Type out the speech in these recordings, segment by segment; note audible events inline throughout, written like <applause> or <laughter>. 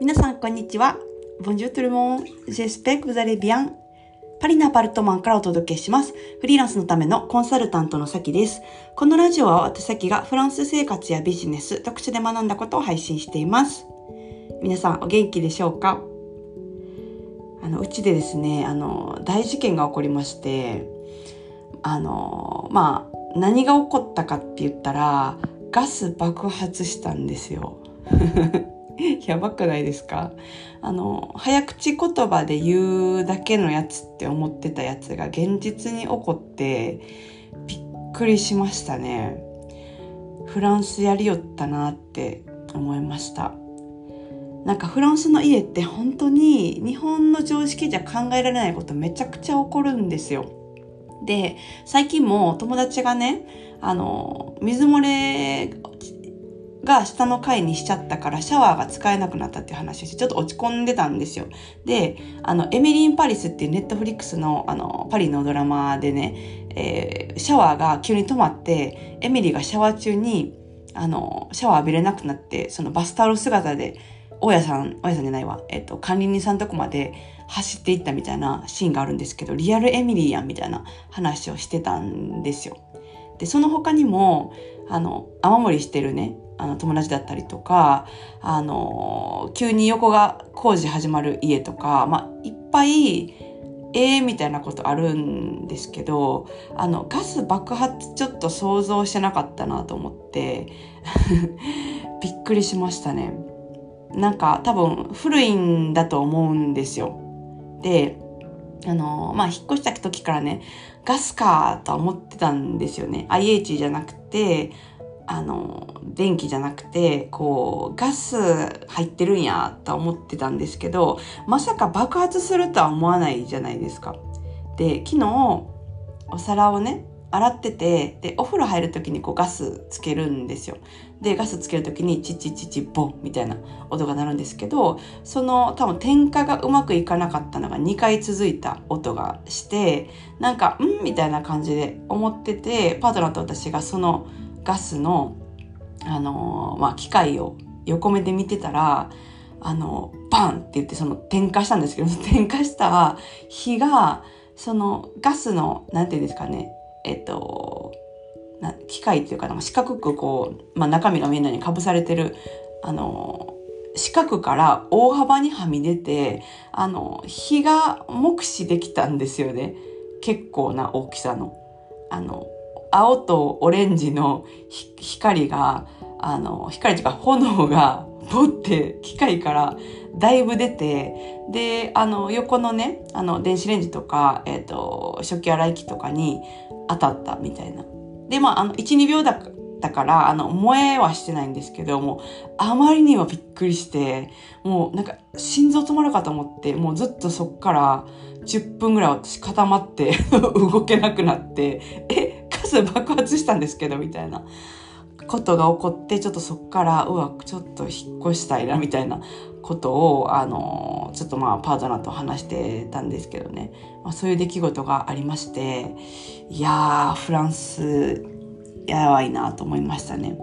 皆さん、こんにちは。Bonjour tout le monde. J'espère que vous allez bien. パリのアパルトマンからお届けします。フリーランスのためのコンサルタントのさきです。このラジオは私さきがフランス生活やビジネス、特殊で学んだことを配信しています。皆さん、お元気でしょうか？あの、うちでですね、あの、大事件が起こりまして、あの、まあ、何が起こったかって言ったら、ガス爆発したんですよ。やばくないですか？あの、早口言葉で言うだけのやつって思ってたやつが現実に起こってびっくりしましたね。フランスやりよったなって思いました。なんかフランスの家って本当に日本の常識じゃ考えられないことめちゃくちゃ起こるんですよ。で、最近も友達がね、あの、水漏れが下の階にしちゃったからシャワーが使えなくなったっていう話をしてちょっと落ち込んでたんですよ。で、あの、エミリン・パリスっていうネットフリックスのあの、パリのドラマでね、えー、シャワーが急に止まって、エミリーがシャワー中に、あの、シャワー浴びれなくなって、そのバスタオル姿で、大家さん、大家さんじゃないわ、えっ、と、管理人さんとこまで走っていったみたいなシーンがあるんですけど、リアルエミリーやんみたいな話をしてたんですよ。で、その他にも、あの、雨漏りしてるね、あの友達だったりとか、あの、急に横が工事始まる家とか、まあ、いっぱい、ええー、みたいなことあるんですけど、あの、ガス爆発ちょっと想像してなかったなと思って、<laughs> びっくりしましたね。なんか多分古いんだと思うんですよ。で、あの、まあ、引っ越した時からね、ガスかとは思ってたんですよね。IH じゃなくて、あの、電気じゃなくて、こう、ガス入ってるんやと思ってたんですけど、まさか爆発するとは思わないじゃないですか。で、昨日、お皿をね、洗ってて、で、お風呂入る時にこうガスつけるんですよ。で、ガスつける時にチッチッチチボンみたいな音が鳴るんですけど、その多分点火がうまくいかなかったのが2回続いた音がして、なんか、んみたいな感じで思ってて、パートナーと私がそのガスの、あのまあ、機械を横目で見てたら、あの、バンって言ってその点火したんですけど、<laughs> 点火した火が、そのガスの、なんていうんですかね、えっと、な機械っていうかなんか、四角くこう、まあ、中身がみんなにかぶされてる、あの、四角から大幅にはみ出て、あの、火が目視できたんですよね。結構な大きさの。あの、青とオレンジの光が、あの、光というか炎が、ボって機械からだいぶ出て、で、あの、横のね、あの、電子レンジとか、えっ、ー、と、食器洗い機とかに当たったみたいな。で、まあ、あの、1、2秒だったから、あの、燃えはしてないんですけども、あまりにもびっくりして、もうなんか心臓止まるかと思って、もうずっとそっから10分ぐらい私固まって <laughs> 動けなくなって、え、ス爆発したんですけど、みたいなことが起こって、ちょっとそっから、うわ、ちょっと引っ越したいな、みたいなことを、あの、ちょっとまあ、パートナーと話してたんですけどね。まあ、そういう出来事がありまして、いやー、フランス、やばいなと思いましたね。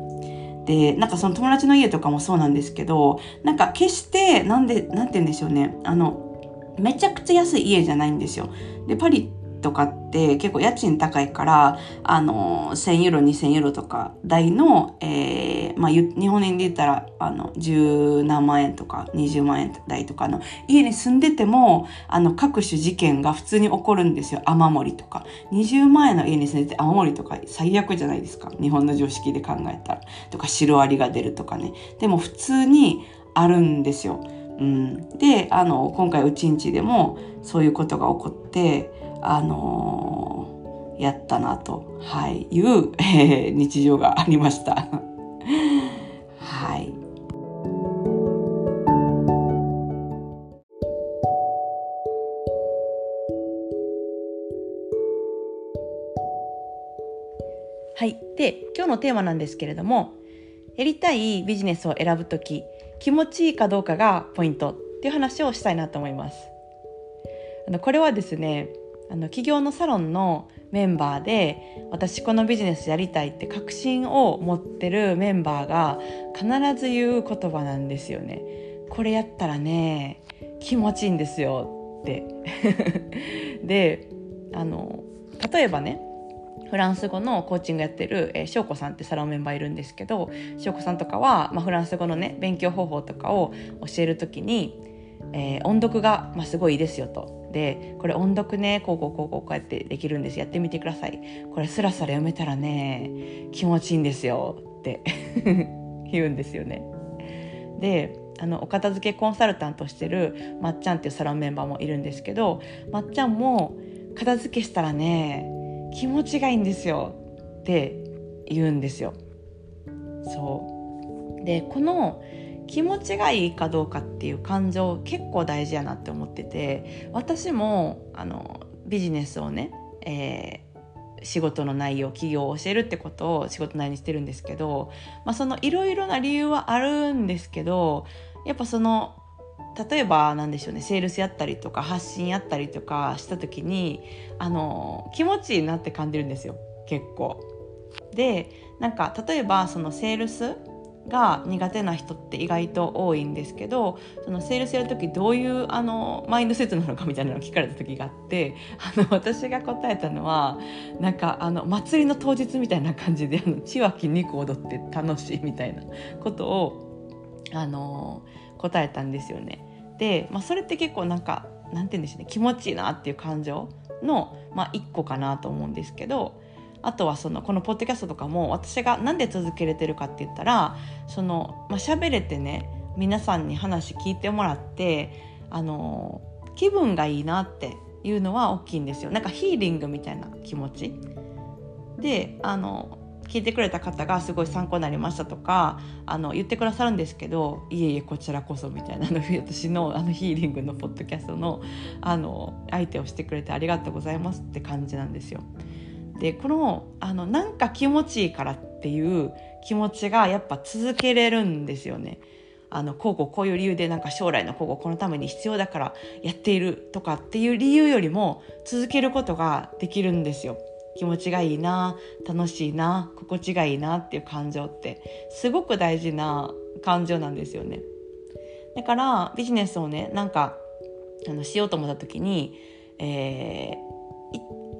で、なんかその友達の家とかもそうなんですけど、なんか決して、なんで、なんて言うんでしょうね。あの、めちゃくちゃ安い家じゃないんですよ。で、パリとかって結構家賃高いから、あの、1000ユーロ、2000ユーロとか台の、えー、まあ、日本円で言ったら、あの、十何万円とか20万円台とかの家に住んでても、あの、各種事件が普通に起こるんですよ。雨漏りとか。20万円の家に住んでて雨漏りとか最悪じゃないですか。日本の常識で考えたら。とか、シロアリが出るとかね。でも普通にあるんですよ。うん、で、あの、今回うちんちでもそういうことが起こって、あのー、やったなと、はい、いう、えー、日常がありました。<laughs> はい。はい。で、今日のテーマなんですけれども、やりたいビジネスを選ぶとき、気持ちいいかどうかがポイントっていう話をしたいなと思います。あのこれはですねあの企業のサロンのメンバーで私このビジネスやりたいって確信を持ってるメンバーが必ず言う言葉なんですよね。これやったらね気持ちいいんですよって <laughs> であの例えばねフランス語のコーチングやってる、えー、翔子さんってサロンメンバーいるんですけど翔子さんとかは、まあ、フランス語のね勉強方法とかを教える時に、えー、音読が、まあ、すごいいいですよと。でこれ音読ねこうこうこうこうこうやってできるんです。やってみてください。これスラスラ読めたらね気持ちいいんですよ。って <laughs> 言うんですよね。であのお片付けコンサルタントしてるまっちゃんっていうサロンメンバーもいるんですけどまっちゃんも片付けしたらね気持ちがいいんですよ。って言うんですよ。そう。でこの気持ちがいいかどうかっていう感情結構大事やなって思ってて私もあのビジネスをね、えー、仕事の内容企業を教えるってことを仕事内にしてるんですけど、まあ、そのいろいろな理由はあるんですけどやっぱその例えば何でしょうねセールスやったりとか発信やったりとかした時にあの気持ちいいなって感じるんですよ結構。でなんか例えばそのセールスが苦手な人って意外と多いんですけどそのセールスやる時どういうあのマインドセットなのかみたいなのを聞かれた時があってあの私が答えたのはなんかあの祭りの当日みたいな感じであの血は筋肉踊って楽しいみたいなことをあの答えたんですよね。で、まあ、それって結構なんかなんて言うんでしょうね気持ちいいなっていう感情の、まあ、一個かなと思うんですけどあとはそのこのポッドキャストとかも私が何で続けれてるかって言ったらその、まあ、喋れてね皆さんに話聞いてもらってあの気分がいいなっていうのは大きいんですよなんかヒーリングみたいな気持ちであの聞いてくれた方がすごい参考になりましたとかあの言ってくださるんですけどいえいえこちらこそみたいなの私のあのヒーリングのポッドキャストのあの相手をしてくれてありがとうございますって感じなんですよ。でこのあのなんか気持ちいいからっていう気持ちがやっぱ続けれるんですよね。あのこうこうこういう理由でなんか将来のこうこのために必要だからやっているとかっていう理由よりも続けることができるんですよ。気持ちがいいな楽しいな心地がいいなっていう感情ってすごく大事な感情なんですよね。だからビジネスをねなんかあのしようと思った時に、えー、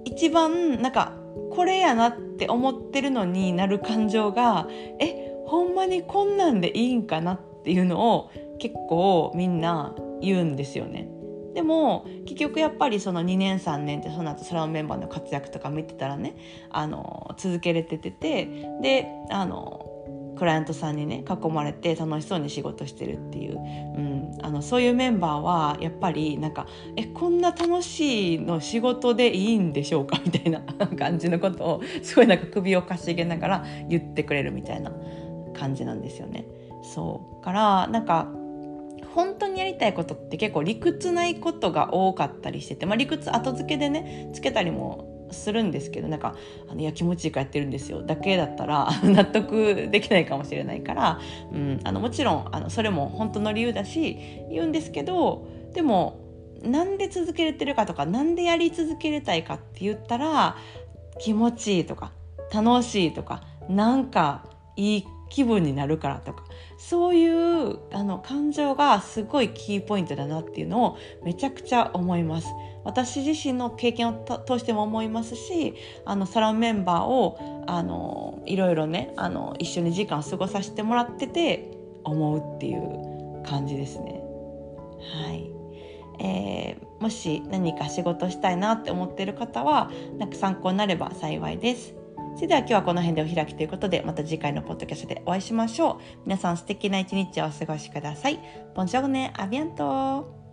一番なんかこれやなって思ってるのになる感情がえほんまにこんなんでいいんかなっていうのを結構みんな言うんですよね。でも結局やっぱりその2年3年ってその後サロンメンバーの活躍とか見てたらねあの続けれてててであのクライアントさんにね囲まれて楽しそうに仕事してるっていう、うん、あのそういうメンバーはやっぱりなんか「えこんな楽しいの仕事でいいんでしょうか?」みたいな <laughs> 感じのことをすごいなんか首をかしげながら言ってくれるみたいな感じなんですよね。そうからなんか本当にやりたいことって結構理屈ないことが多かったりしてて、まあ、理屈後付けでねつけたりもするんですけどなんかあのいや気持ちいいからやってるんですよだけだったら <laughs> 納得できないかもしれないから、うん、あのもちろんあのそれも本当の理由だし言うんですけどでもなんで続けれてるかとかなんでやり続けれたいかって言ったら気持ちいいとか楽しいとかなんかいい気分になるからとかそういうあの感情がすごいキーポイントだなっていうのをめちゃくちゃ思います。私自身の経験を通しても思いますしあのサロンメンバーをあのいろいろねあの一緒に時間を過ごさせてもらってて思うっていう感じですね。はいえー、もし何か仕事したいなって思っている方はなんか参考になれば幸いです。それでは今日はこの辺でお開きということでまた次回のポッドキャストでお会いしましょう。皆さん素敵な一日をお過ごしください。ボンジョーネ、アビアント